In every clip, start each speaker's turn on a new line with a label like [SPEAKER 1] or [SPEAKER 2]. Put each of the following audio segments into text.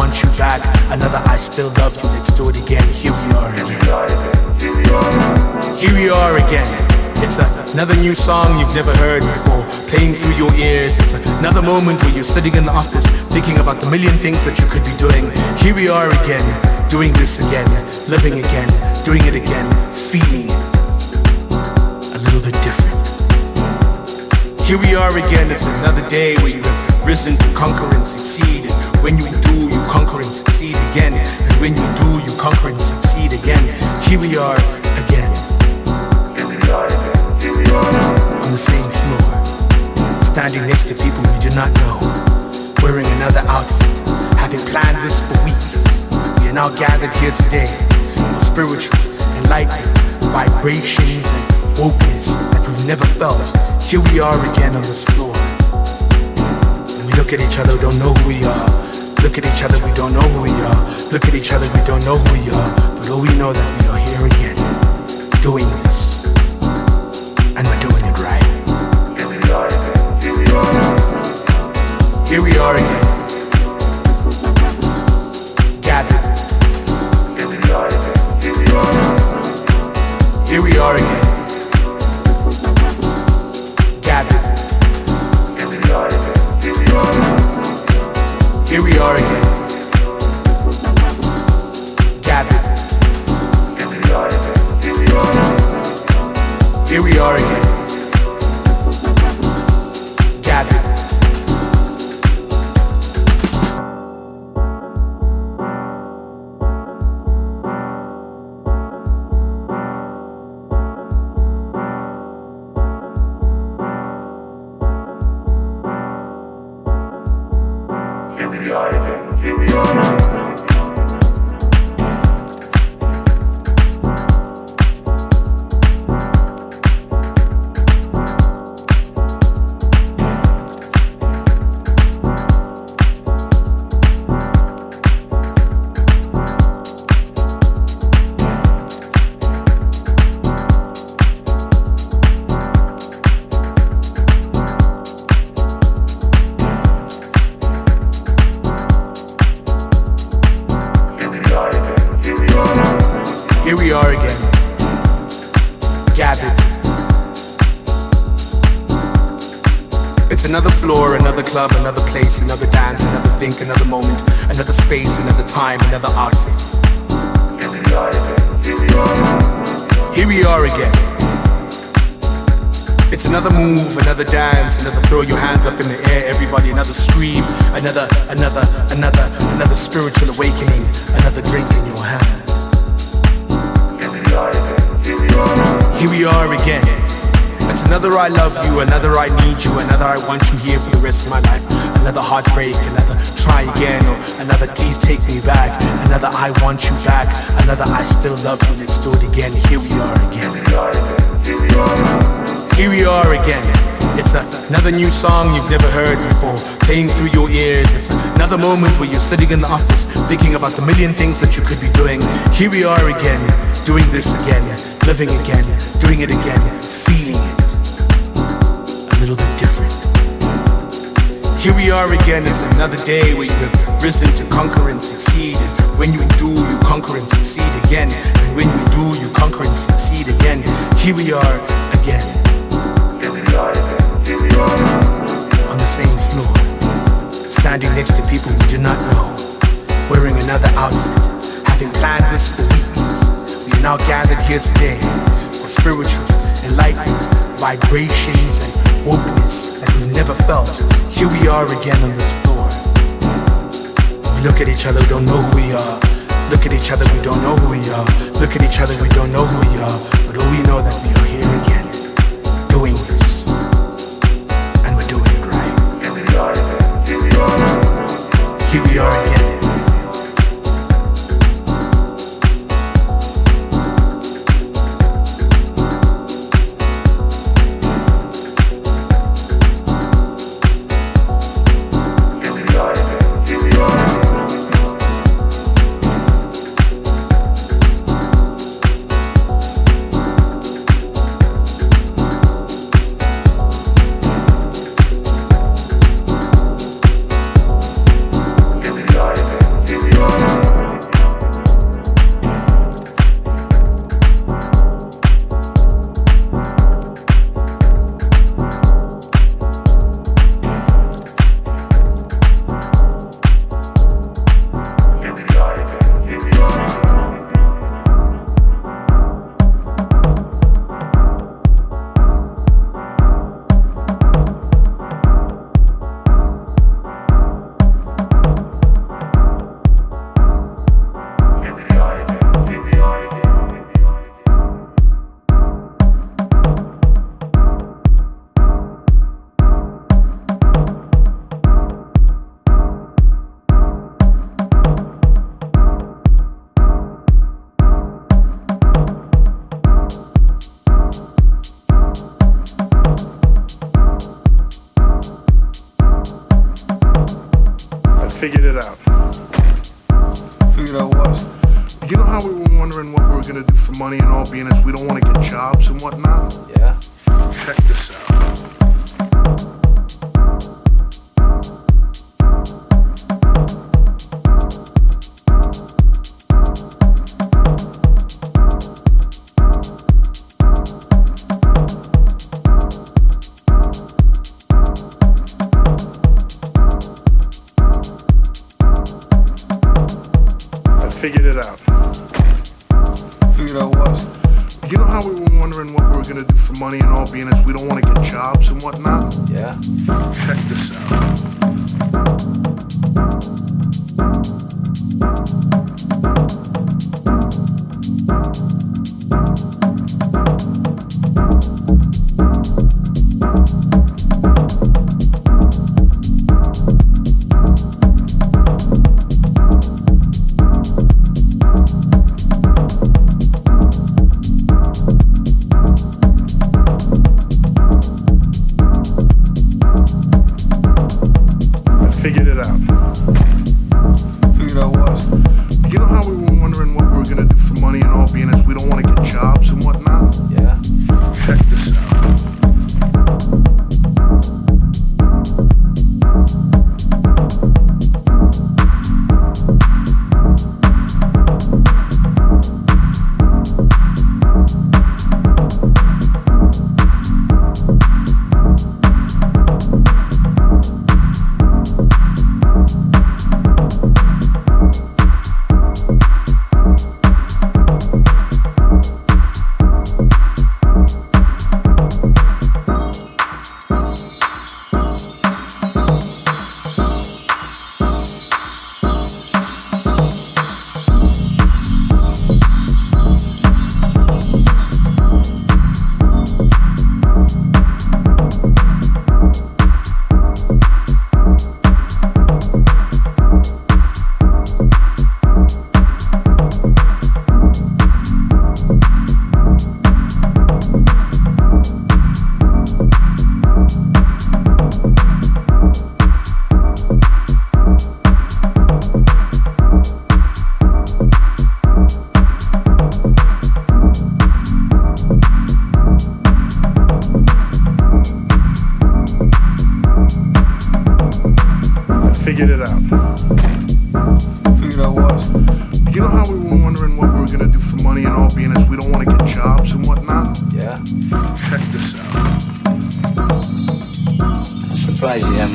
[SPEAKER 1] want you back, another I still love you, let's do it again. Here we are again.
[SPEAKER 2] Here we are.
[SPEAKER 1] Here we are again. It's another new song you've never heard before, playing through your ears. It's another moment where you're sitting in the office, thinking about the million things that you could be doing. Here we are again, doing this again, living again, doing it again, feeling a little bit different. Here we are again, it's another day where you have risen to conquer and succeed. When you do, you conquer and succeed again. And when you do, you conquer and succeed again. Here we are again,
[SPEAKER 2] Here we are again. Here we are.
[SPEAKER 1] on the same floor, standing next to people we do not know, wearing another outfit, having planned this for weeks. We are now gathered here today for spiritual, enlightened vibrations and wokeness that we've never felt. Here we are again on this floor. And we look at each other, don't know who we are. Look at each other, we don't know who we are. Look at each other, we don't know who we are. But all we know that we are here again, doing this. And we're doing it right.
[SPEAKER 2] Here we are again. Here we are.
[SPEAKER 1] Here we are again. Gathered.
[SPEAKER 2] Here we are again. Here we are.
[SPEAKER 1] Here we are again. Club, another place, another dance, another think, another moment, another space, another time, another outfit.
[SPEAKER 2] Here we are again. Here we are.
[SPEAKER 1] Again. It's another move, another dance, another throw your hands up in the air, everybody, another scream, another, another, another, another spiritual awakening, another drink in your hand.
[SPEAKER 2] Here we are again. Here we are
[SPEAKER 1] again. Another I love you, another I need you, another I want you here for the rest of my life. Another heartbreak, another try again, or another please take me back. Another I want you back, another I still love you, let's do it again. Here we are again.
[SPEAKER 2] Here we are again.
[SPEAKER 1] It's another new song you've never heard before, playing through your ears. It's another moment where you're sitting in the office, thinking about the million things that you could be doing. Here we are again, doing this again, living again, doing it again, feeling it little bit different. Here we are again, it's another day where you have risen to conquer and succeed. And when you do, you conquer and succeed again. And when you do, you conquer and succeed again. Here we are again.
[SPEAKER 2] Here we are again. Here we are.
[SPEAKER 1] on the same floor, standing next to people we do not know, wearing another outfit, having planned this for weeks. We are now gathered here today for spiritual, enlightenment, vibrations openness that we've never felt. Here we are again on this floor. We look at each other, we don't know who we are. Look at each other, we don't know who we are. Look at each other, we don't know who we are. But all we know
[SPEAKER 3] that we are here again, doing this. And
[SPEAKER 4] we're doing it right. Here we are again. Here we are again.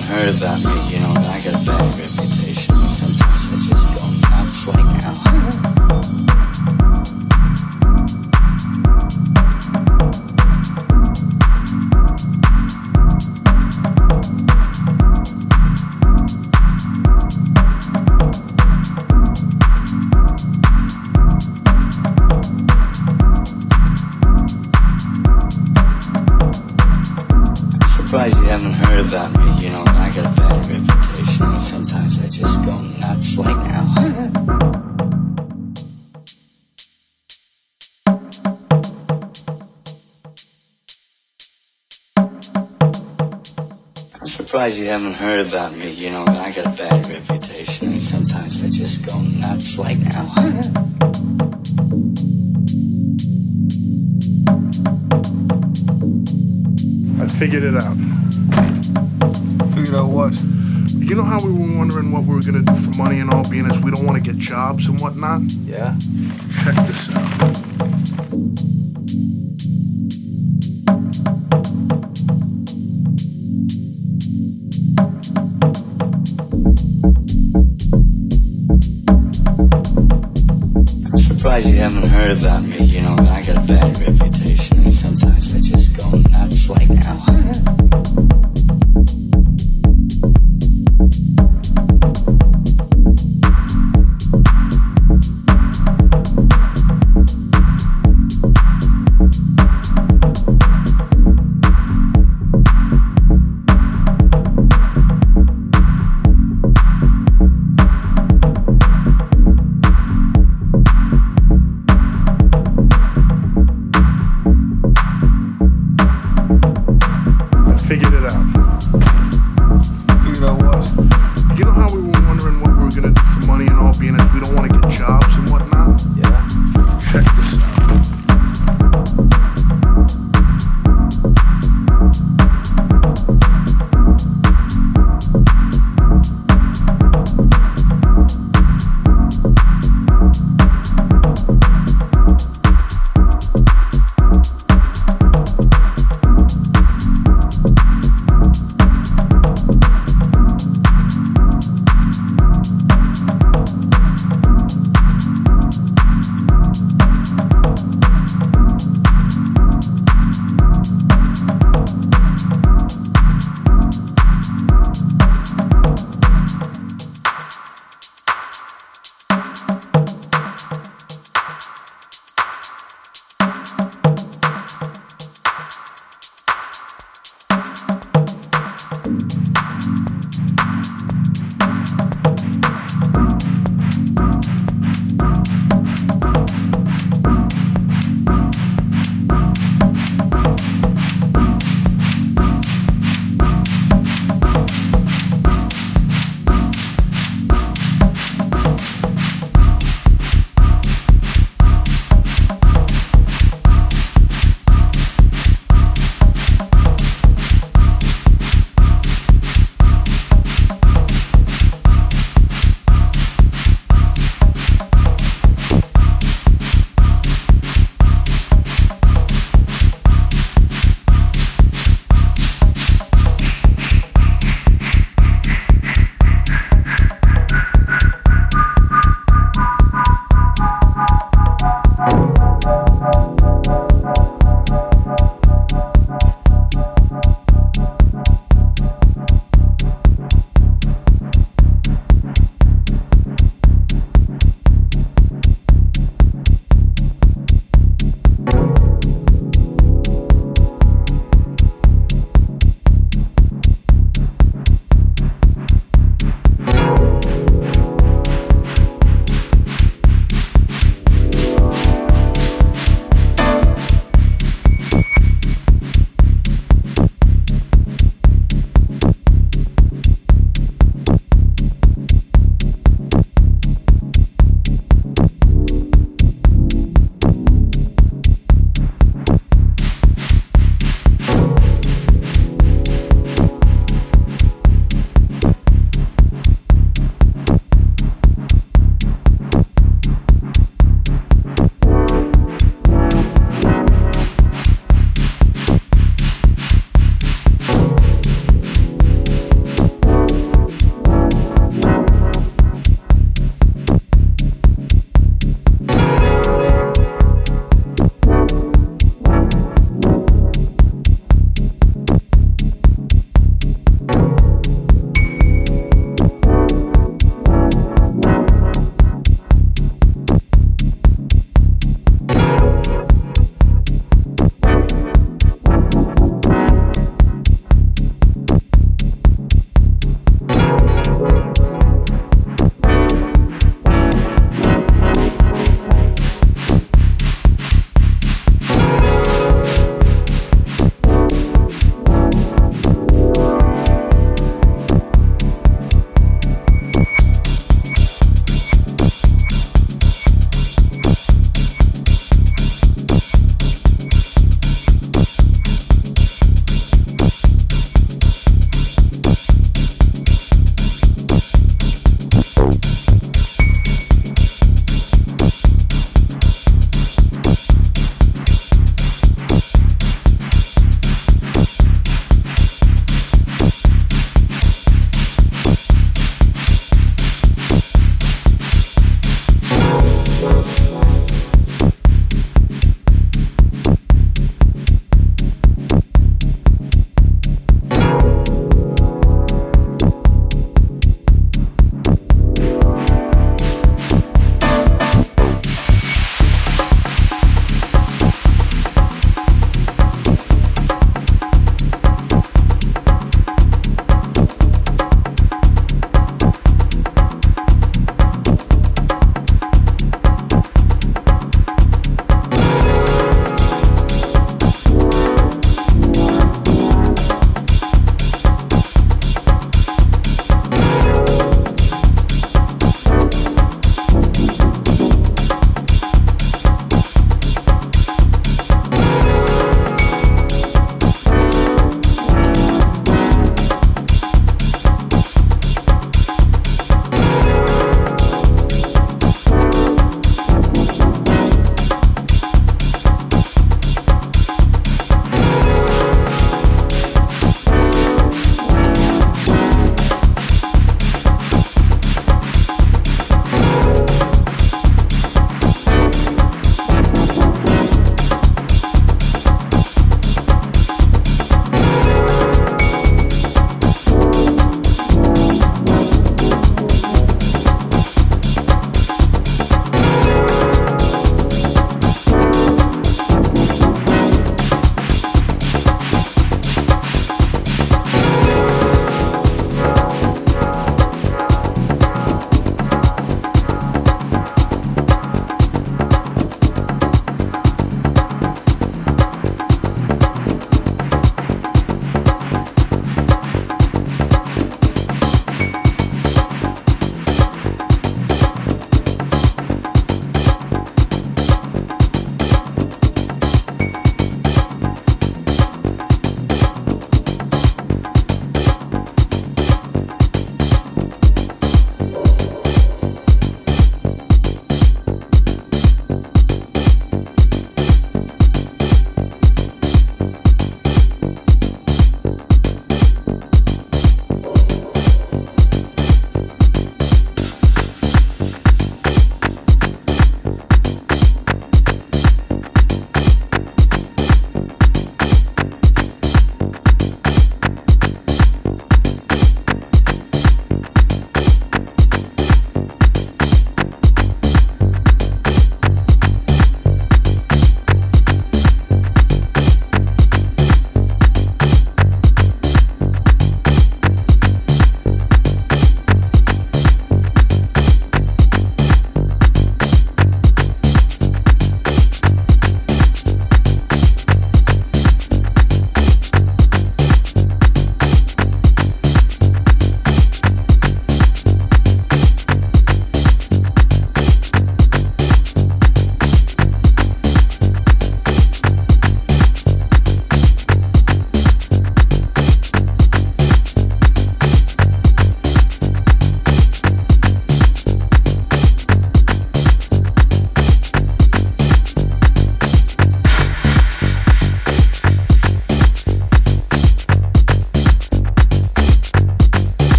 [SPEAKER 4] haven't heard about me, you know, I got a bad reputation. Sometimes I just
[SPEAKER 5] don't
[SPEAKER 4] not fling out.
[SPEAKER 3] Surprised you haven't heard about me. You know, I got a bad reputation, and sometimes I just go nuts like now.
[SPEAKER 4] I figured it out.
[SPEAKER 5] Figured out what?
[SPEAKER 4] You know how we were wondering what we were gonna do for money and all, being as we don't want to get jobs and whatnot?
[SPEAKER 5] Yeah.
[SPEAKER 4] Check this out.
[SPEAKER 3] Heard about me. You know, I got a bad